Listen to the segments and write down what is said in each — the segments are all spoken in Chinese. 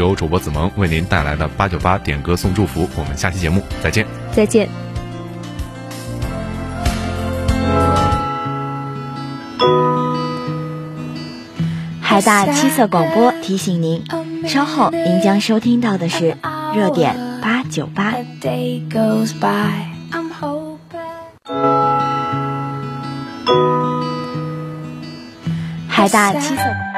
由主播子萌为您带来的八九八点歌送祝福，我们下期节目再见。再见。海大七色广播提醒您，稍后您将收听到的是热点八九八。海大七色。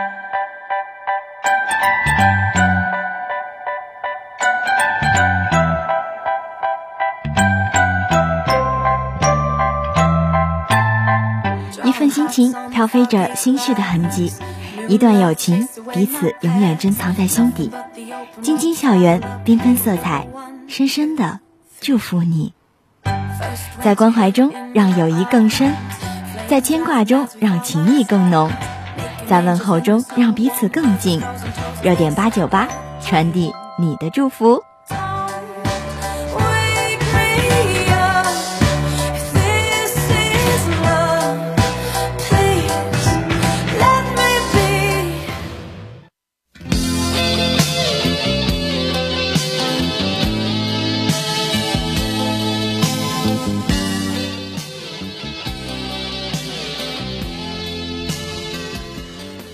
一份心情飘飞着心绪的痕迹，一段友情彼此永远珍藏在心底。晶晶校园缤纷色彩，深深的祝福你。在关怀中让友谊更深，在牵挂中让情谊更浓，在问候中让彼此更近。热点八九八，传递你的祝福。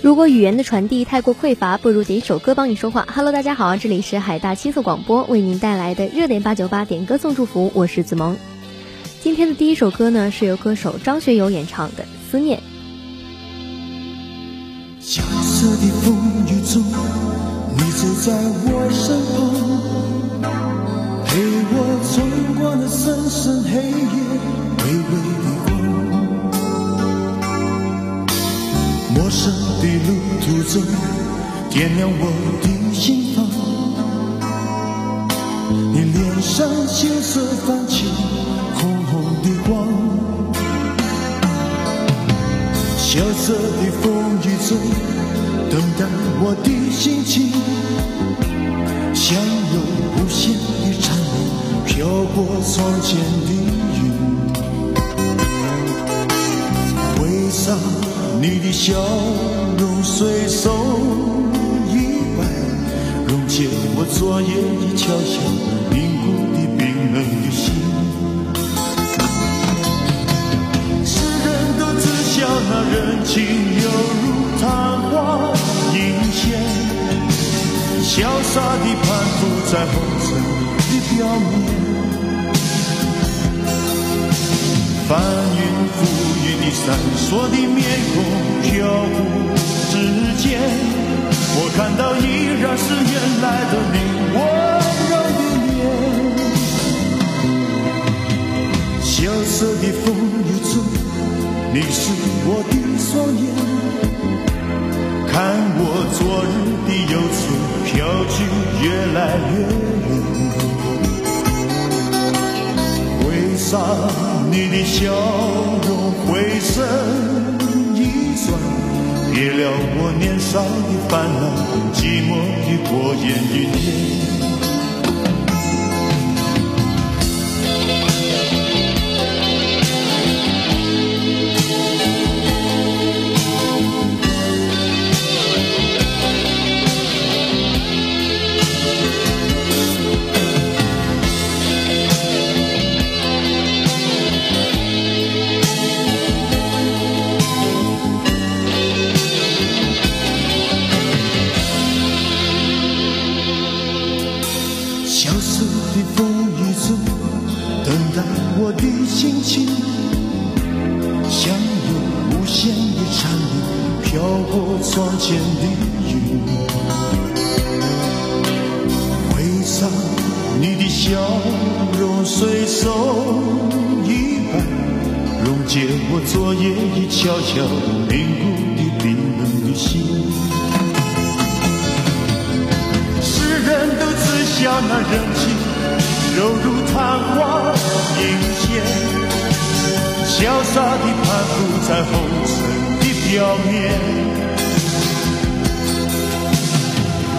如果语言的传递太过匮乏，不如点一首歌帮你说话。Hello，大家好，这里是海大七色广播为您带来的热点八九八点歌送祝福，我是子萌。今天的第一首歌呢，是由歌手张学友演唱的《思念》。萧瑟的风雨中，你走在我身旁，陪我冲过了深深黑夜，微微陌生的路途中，点亮我的心房。你脸上青涩泛起红红的光。萧瑟的风雨中，等待我的心情，像有无限的缠绵飘过窗前的云。为啥？你的笑容随手一摆，溶解我昨夜已敲响凝固的冰冷的心。世人都知晓那人情犹如昙花一现，潇洒地攀附在红尘的表面。翻云覆你闪烁的面孔飘忽之间，我看到依然是原来的你温柔的脸。萧瑟的风雨中，你是我的双眼，看我昨日的忧愁飘去越来越远，为啥？你的笑容身一转，别了我年少的烦恼，寂寞的过眼云烟。窗间的雨，挥洒你的笑容，随手一摆，溶解我昨夜已悄悄凝固的冰冷的心。世人都知晓那柔情，柔如昙花一现，潇洒地盘浮在红尘的表面。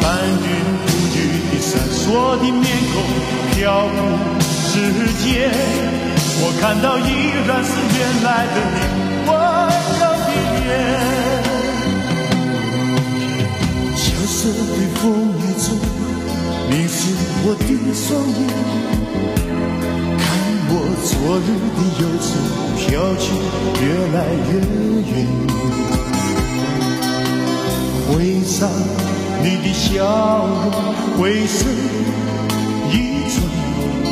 翻云覆雨的闪烁的面孔飘浮世间，我看到依然是原来的你温柔的脸。萧瑟的风雨中，凝视我的双眼，看我昨日的忧愁飘去，越来越远。回上。你的笑容，回身一寸，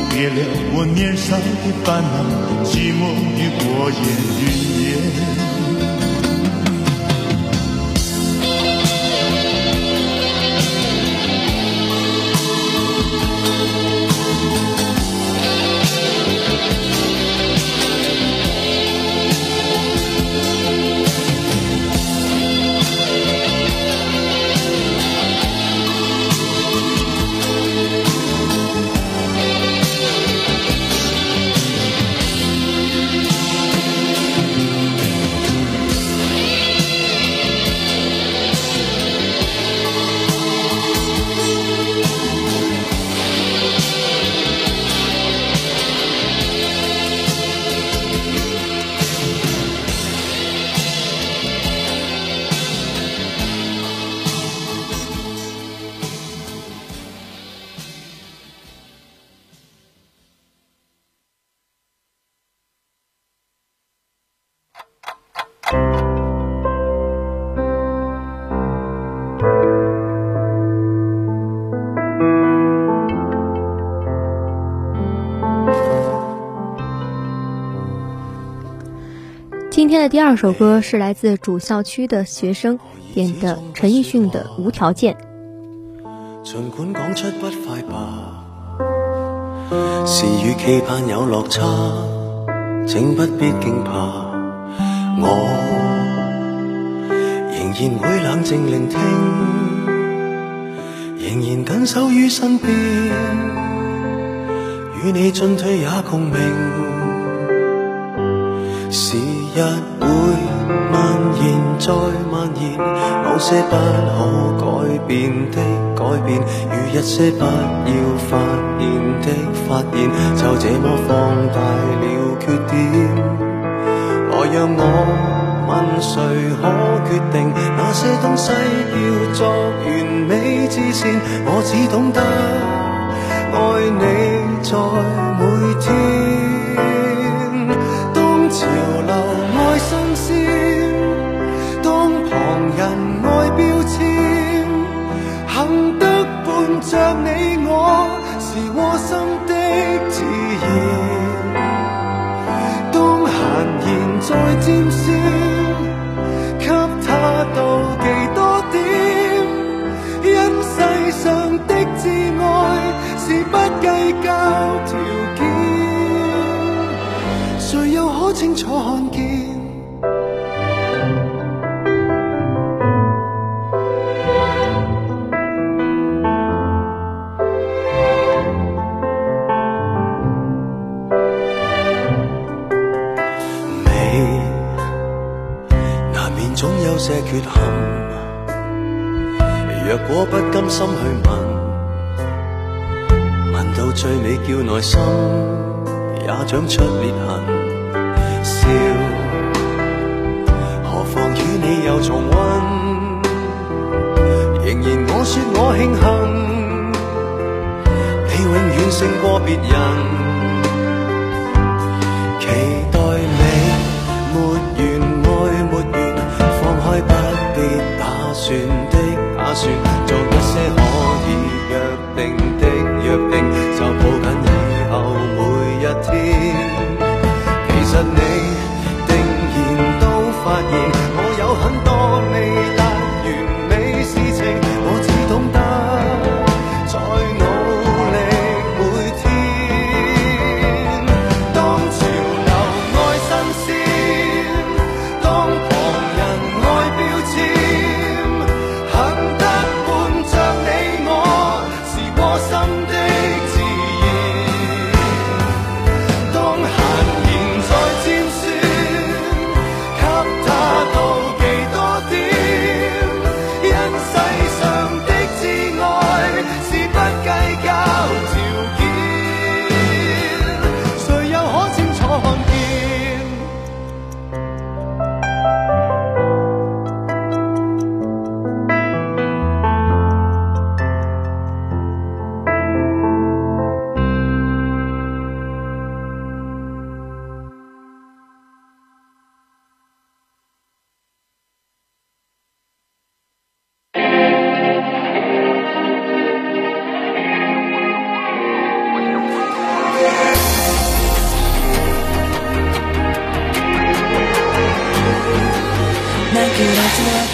别了我年少的烦恼，寂寞的过眼云烟。今天的第二首歌是来自主校区的学生点的陈奕迅的《无条件》。尽管讲出不快吧，是与期盼有落差，请不必惊怕，我仍然会冷静聆听，仍然紧守于身边，与你进退也共鸣。时日会蔓延再蔓延，某些不可改变的改变，与一些不要发现的发现，就这么放大了缺点。来让我问谁可决定那些东西叫作完美之线？我只懂得爱你在每天。潮流爱新鲜，当旁人爱标签，幸得伴着你我是窝心的自然。当闲言再尖酸，面总有些缺陷，若果不甘心去问，问到最尾叫内心。也长出裂痕，笑，何妨与你又重温？仍然我说我庆幸，你永远胜过别人。期待你没完算的打算，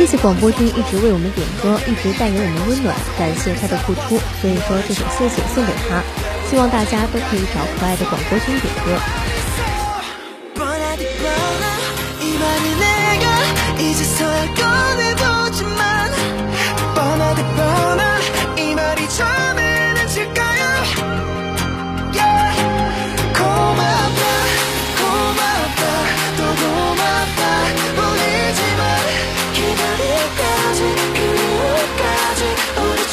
谢谢广播君一直为我们点歌，一直带给我们温暖，感谢他的付出。所以说这首谢谢送给他，希望大家都可以找可爱的广播君点歌。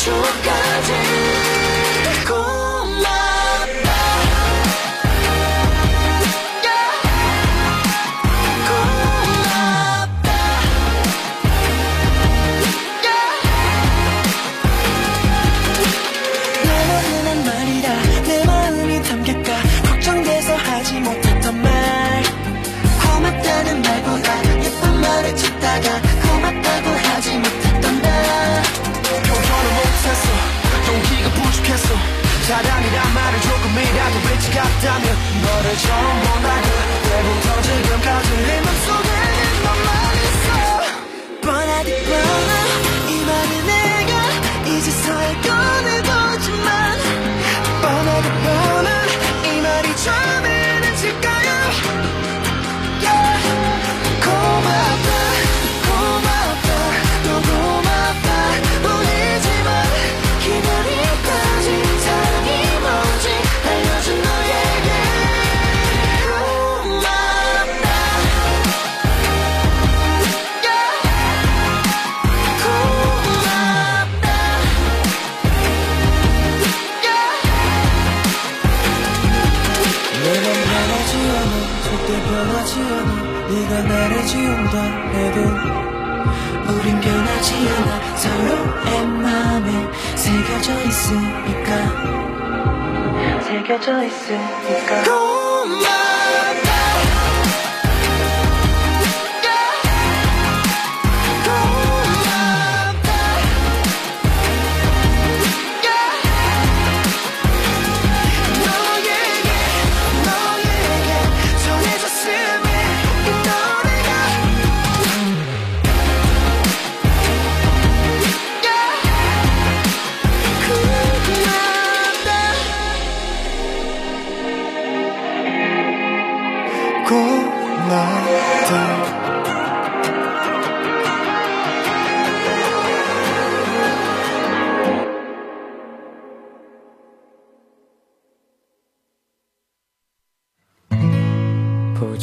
sugar 같다면 너를 처음 본 있으니까. 새겨져 있으니까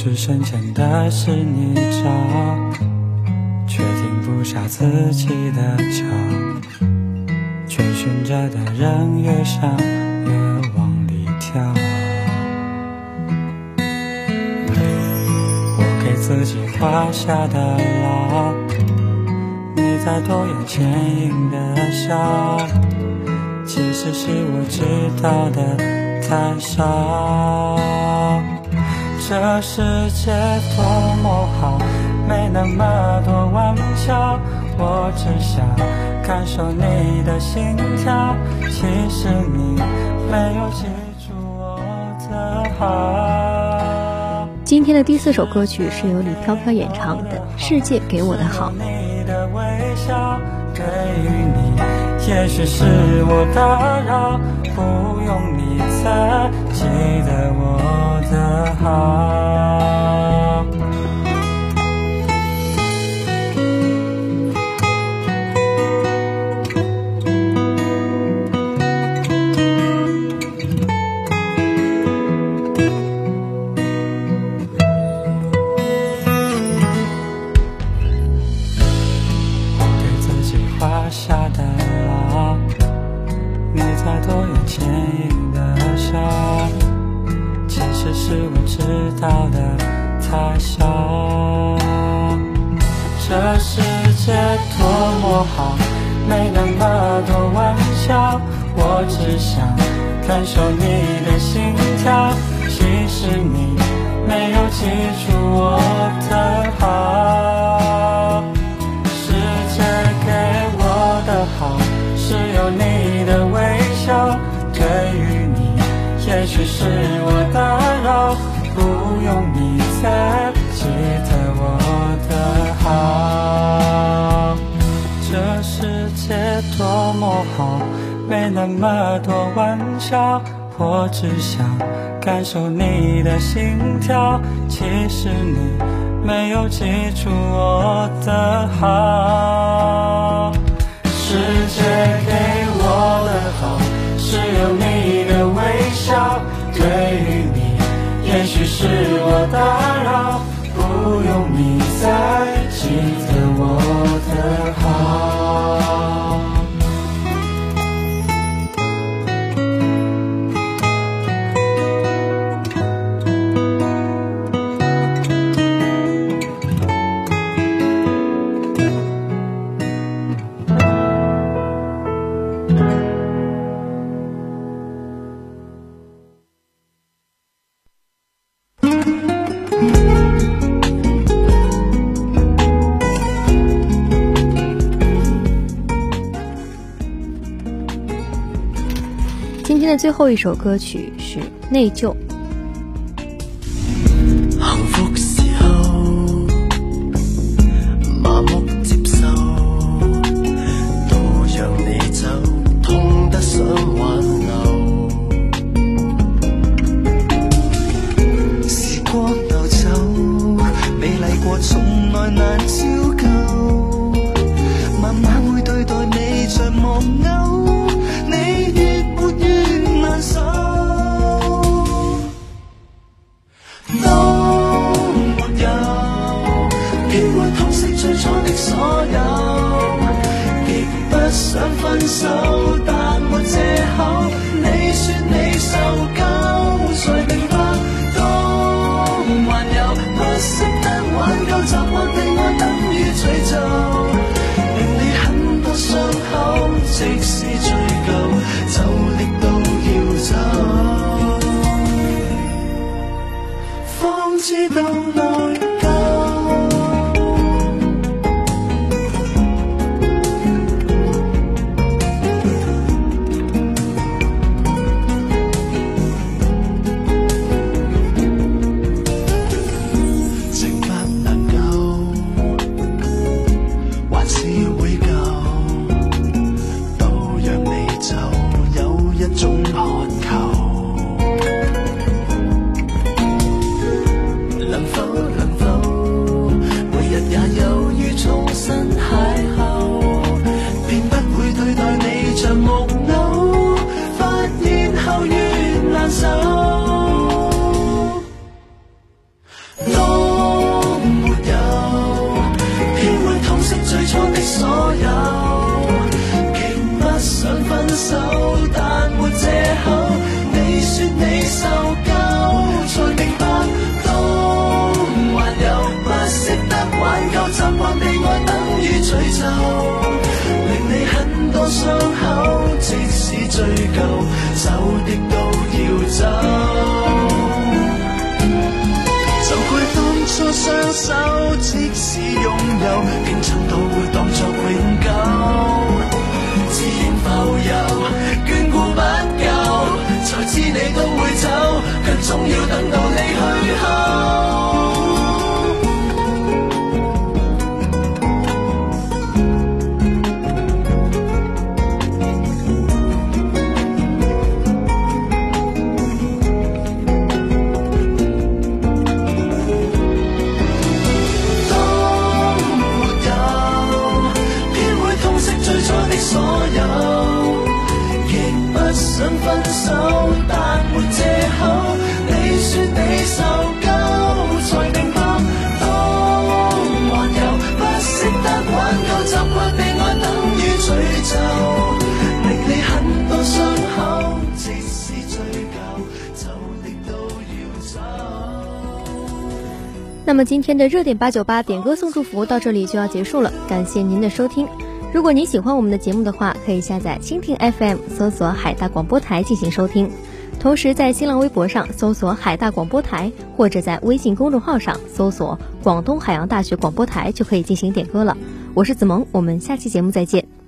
不知深浅的是泥沼，却停不下自己的脚。追寻着的人越想越往里跳。我给自己画下的牢，你在多眼前映的笑，其实是我知道的太少。这世界多么好，没那么多玩笑。我只想感受你的心跳，其实你没有记住我的好。今天的第四首歌曲是由李飘飘演唱的《世界给我的好》。你的微笑给予你，也许是我打扰，不用你再记得我的好。那么多玩笑，我只想感受你的心跳。其实你没有记住我的好。世界给。最后一首歌曲是内疚。追究走的都要走就怪当初双手即使拥有竟蠢到会当作永久。自然浮游眷顾不够才知你都会走却总要等到那么今天的热点八九八点歌送祝福到这里就要结束了感谢您的收听。如果您喜欢我们的节目的话可以下载蜻蜓 fm 搜索海大广播台进行收听。同时在新浪微博上搜索海大广播台或者在微信公众号上搜索广东海洋大学广播台就可以进行点歌了。我是子萌我们下期节目再见。